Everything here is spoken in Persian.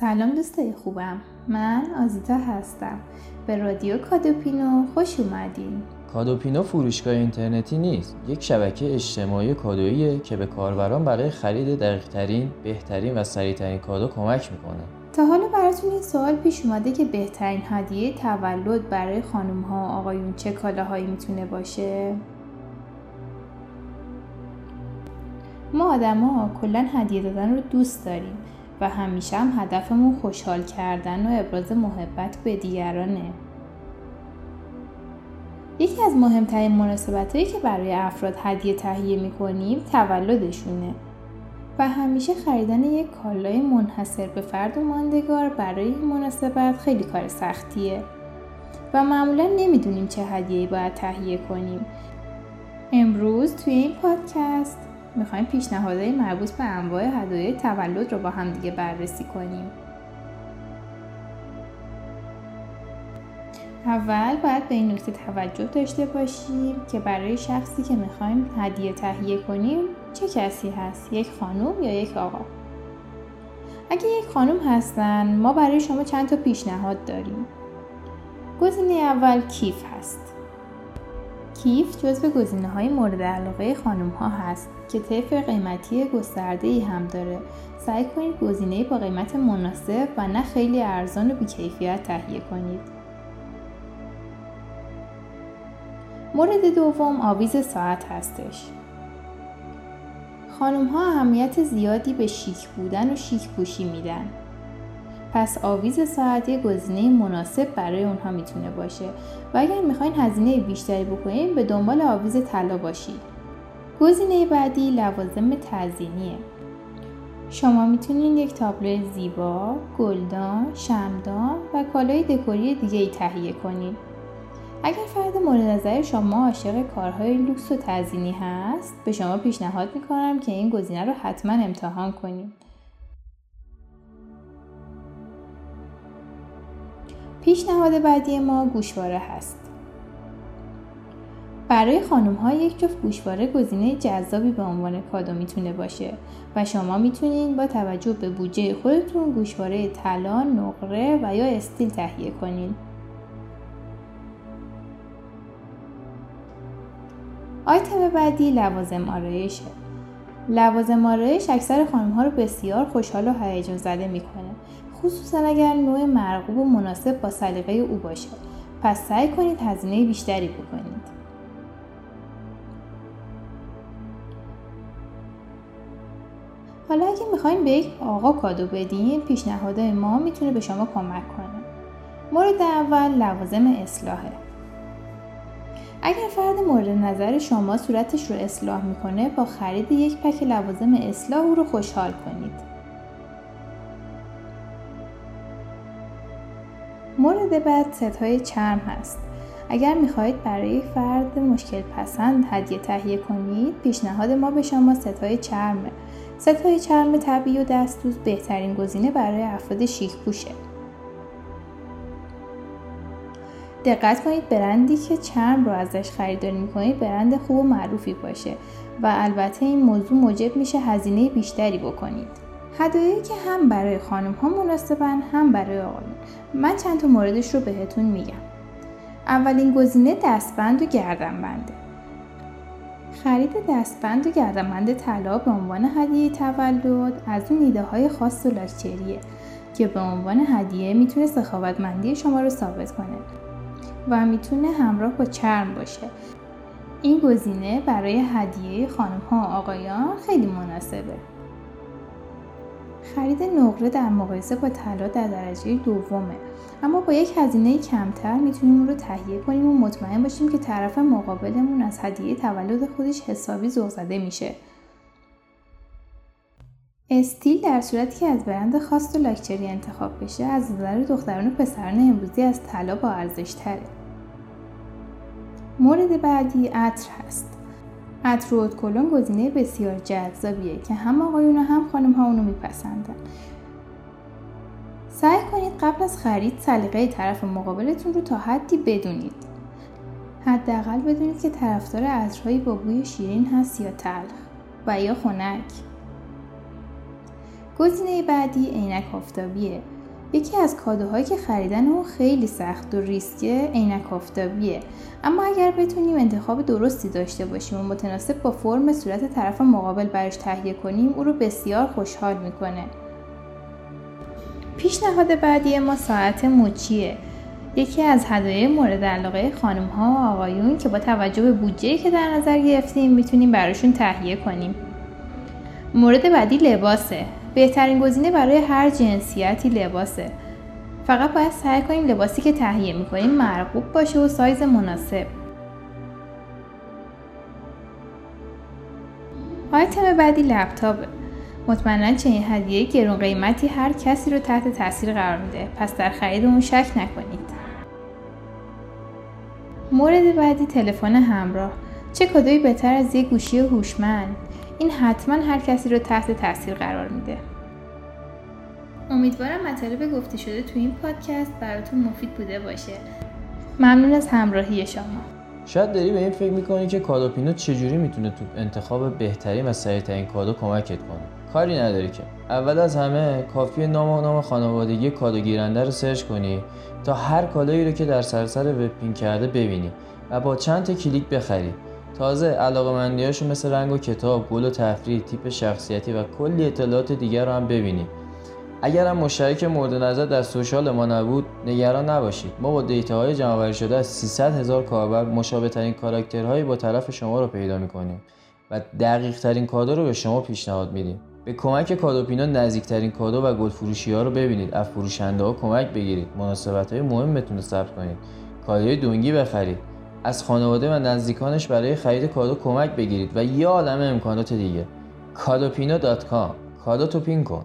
سلام دوستای خوبم. من آزیتا هستم. به رادیو کادوپینو خوش اومدین. کادوپینو فروشگاه اینترنتی نیست. یک شبکه اجتماعی کادوییه که به کاربران برای خرید دقیقترین بهترین و سریعترین کادو کمک می‌کنه. تا حالا براتون این سوال پیش اومده که بهترین هدیه تولد برای خانم ها و آقایون چه کالاهایی می‌تونه باشه؟ ما آدما کلا هدیه دادن رو دوست داریم. و همیشه هم هدفمون خوشحال کردن و ابراز محبت به دیگرانه. یکی از مهمترین مناسبت هایی که برای افراد هدیه تهیه می‌کنیم تولدشونه و همیشه خریدن یک کالای منحصر به فرد و ماندگار برای این مناسبت خیلی کار سختیه و معمولا نمی‌دونیم چه هدیه‌ای باید تهیه کنیم. امروز توی این پادکست می‌خوایم پیشنهادهای مربوط به انواع هدایای تولد رو با هم دیگه بررسی کنیم. اول باید به این نکته توجه داشته باشیم که برای شخصی که می‌خوایم هدیه تهیه کنیم چه کسی هست؟ یک خانم یا یک آقا؟ اگه یک خانم هستن ما برای شما چند تا پیشنهاد داریم. گزینه اول کیف هست. کیف جزو گزینه های مورد علاقه خانم ها هست. که طیف قیمتی گسترده ای هم داره. سعی کنید گزینه با قیمت مناسب و نه خیلی ارزان و بیکیفیت تهیه کنید. مورد دوم آویز ساعت هستش. خانم ها اهمیت زیادی به شیک بودن و شیک پوشی میدن. پس آویز ساعت یه گزینه مناسب برای اونها می‌تونه باشه. و اگر می‌خواین هزینه بیشتری بکنید به دنبال آویز طلا باشید. گزینه بعدی لوازم تزیینیه شما می‌تونید یک تابلو زیبا، گلدان، شمدان و کالای دکوری دیگه ای تهیه کنید اگر فرد مورد نظر شما عاشق کارهای لوکس و تزینی هست به شما پیشنهاد می‌کنم که این گزینه رو حتما امتحان کنید پیشنهاد بعدی ما گوشواره هست. برای خانم ها یک جفت گوشواره گزینه جذابی به عنوان کادو می‌تونه باشه و شما می‌تونید با توجه به بودجه خودتون گوشواره طلا، نقره و یا استیل تهیه کنید. آیتم بعدی لوازم آرایشه لوازم آرایش اکثر خانم ها رو بسیار خوشحال و هیجان زده می‌کنه خصوصا اگر نوع مرغوب و مناسب با سلیقه او باشه. پس سعی کنید هزینه بیشتری بکنید. حالا اگه می‌خوایم به یک آقا کادو بدین پیشنهادهای ما می‌تونه به شما کمک کنه مورد اول لوازم اصلاحه اگر فرد مورد نظر شما صورتش رو اصلاح می‌کنه با خرید یک پک لوازم اصلاح او رو خوشحال کنید. مورد بعد ست های چرم هست. اگر می‌خواهید برای فرد مشکل پسند هدیه تهیه کنید پیشنهاد ما به شما ست های چرمه. های چرم طبیعی و دستوز بهترین گزینه برای افراد شیک پوشه. دقت کنید برندی که چرم رو ازش خریداری می‌کنید برند خوب و معروفی باشه و البته این موضوع موجب میشه هزینه بیشتری بکنید. هدایایی که هم برای خانم ها مناسبن هم برای آقایون. من چند تا موردش رو بهتون میگم. اولین گزینه دستبند و گردنبنده. خرید دستبند و گردنبند طلا به عنوان هدیه تولد از اون ایده های خاص و لاکچریه که به عنوان هدیه می‌تونه سخاوتمندی شما رو ثابت کنه و می‌تونه همراه با چرم باشه. این گزینه برای هدیه خانم ها و آقایان خیلی مناسبه. خرید نقره در مقایسه با طلا در درجه دومه اما با یک هزینه کمتر می‌تونیم اون رو تهیه کنیم و مطمئن باشیم که طرف مقابلمون از هدیه تولد خودش حسابی ذوق زده میشه استیل در صورتی که از برند خاص و لاکچری انتخاب بشه از نظر دختران و پسران امروزی از طلا با ارزش تره. مورد بعدی عطر هست. عطر و کلون گزینه بسیار جذابیه که هم آقایون و هم خانم ها اونو میپسندن. سعی کنید قبل از خرید سلیقه طرف مقابلتون رو تا حدی بدونید. حداقل بدونید که طرفدار عطرهایی با بوی شیرین هست یا تلخ و یا خنک. گزینه بعدی عینک آفتابیه یکی از کادوهایی که خریدن اون خیلی سخت و ریسکه عینک آفتابیه. اما اگر بتونیم انتخاب درستی داشته باشیم و متناسب با فرم صورت طرف مقابل برش تهیه کنیم او رو بسیار خوشحال می‌کنه. پیشنهاد بعدی ما ساعت موچیه یکی از هدایای مورد علاقه خانم ها و آقایون که با توجه به بودجه که در نظر گرفتیم می‌تونیم براشون تهیه کنیم. مورد بعدی لباسه. بهترین گزینه برای هر جنسیتی لباسه. فقط باید سعی کنیم لباسی که تهیه می‌کنیم مرغوب باشه و سایز مناسب. آیتم بعدی لپتاپه. مطمئنا چنین هدیه گرون قیمتی هر کسی رو تحت تاثیر قرار میده. پس در خرید اون شک نکنید. مورد بعدی تلفن همراه. چه کادویی بهتر از یک گوشی هوشمند؟ این حتما هر کسی رو تحت تاثیر قرار میده. امیدوارم مطالب گفته شده تو این پادکست براتون مفید بوده باشه. ممنون از همراهی شما. شاید داری به این فکر می‌کنی که کادو پینو چجوری می‌تونه تو انتخاب بهترین و سریعترین کادو کمکت کنه؟ کاری نداری که. اول از همه کافیه نام و نام خانوادگی کادو گیرنده رو search کنی تا هر کادویی رو که در سرتاسر وب pin کرده ببینی و با چند تا کلیک بخری. تازه علاقه مندیاشو مثل رنگ و کتاب، گل و تفریح، تیپ شخصیتی و کلی اطلاعات دیگر رو هم ببینی اگر هم مشترک مورد نظر در سوشال ما نبود نگران نباشید. ما با دیتاهای جمع شده از 300 هزار کاربر مشابه ترین کاراکترهایی با طرف شما رو پیدا می‌کنیم و دقیق ترین کادو رو به شما پیشنهاد میدیم. به کمک کادوپینا نزدیکترین کادو و گل فروشی ها رو ببینید. از فروشنده ها کمک بگیرید. مناسبت های مهمتون رو ثبت کنید. کادوی دونگی بخرید. از خانواده و نزدیکانش برای خرید کادو کمک بگیرید و یه عالم امکانات دیگه. کادوپینا.com کادو تو پین کن.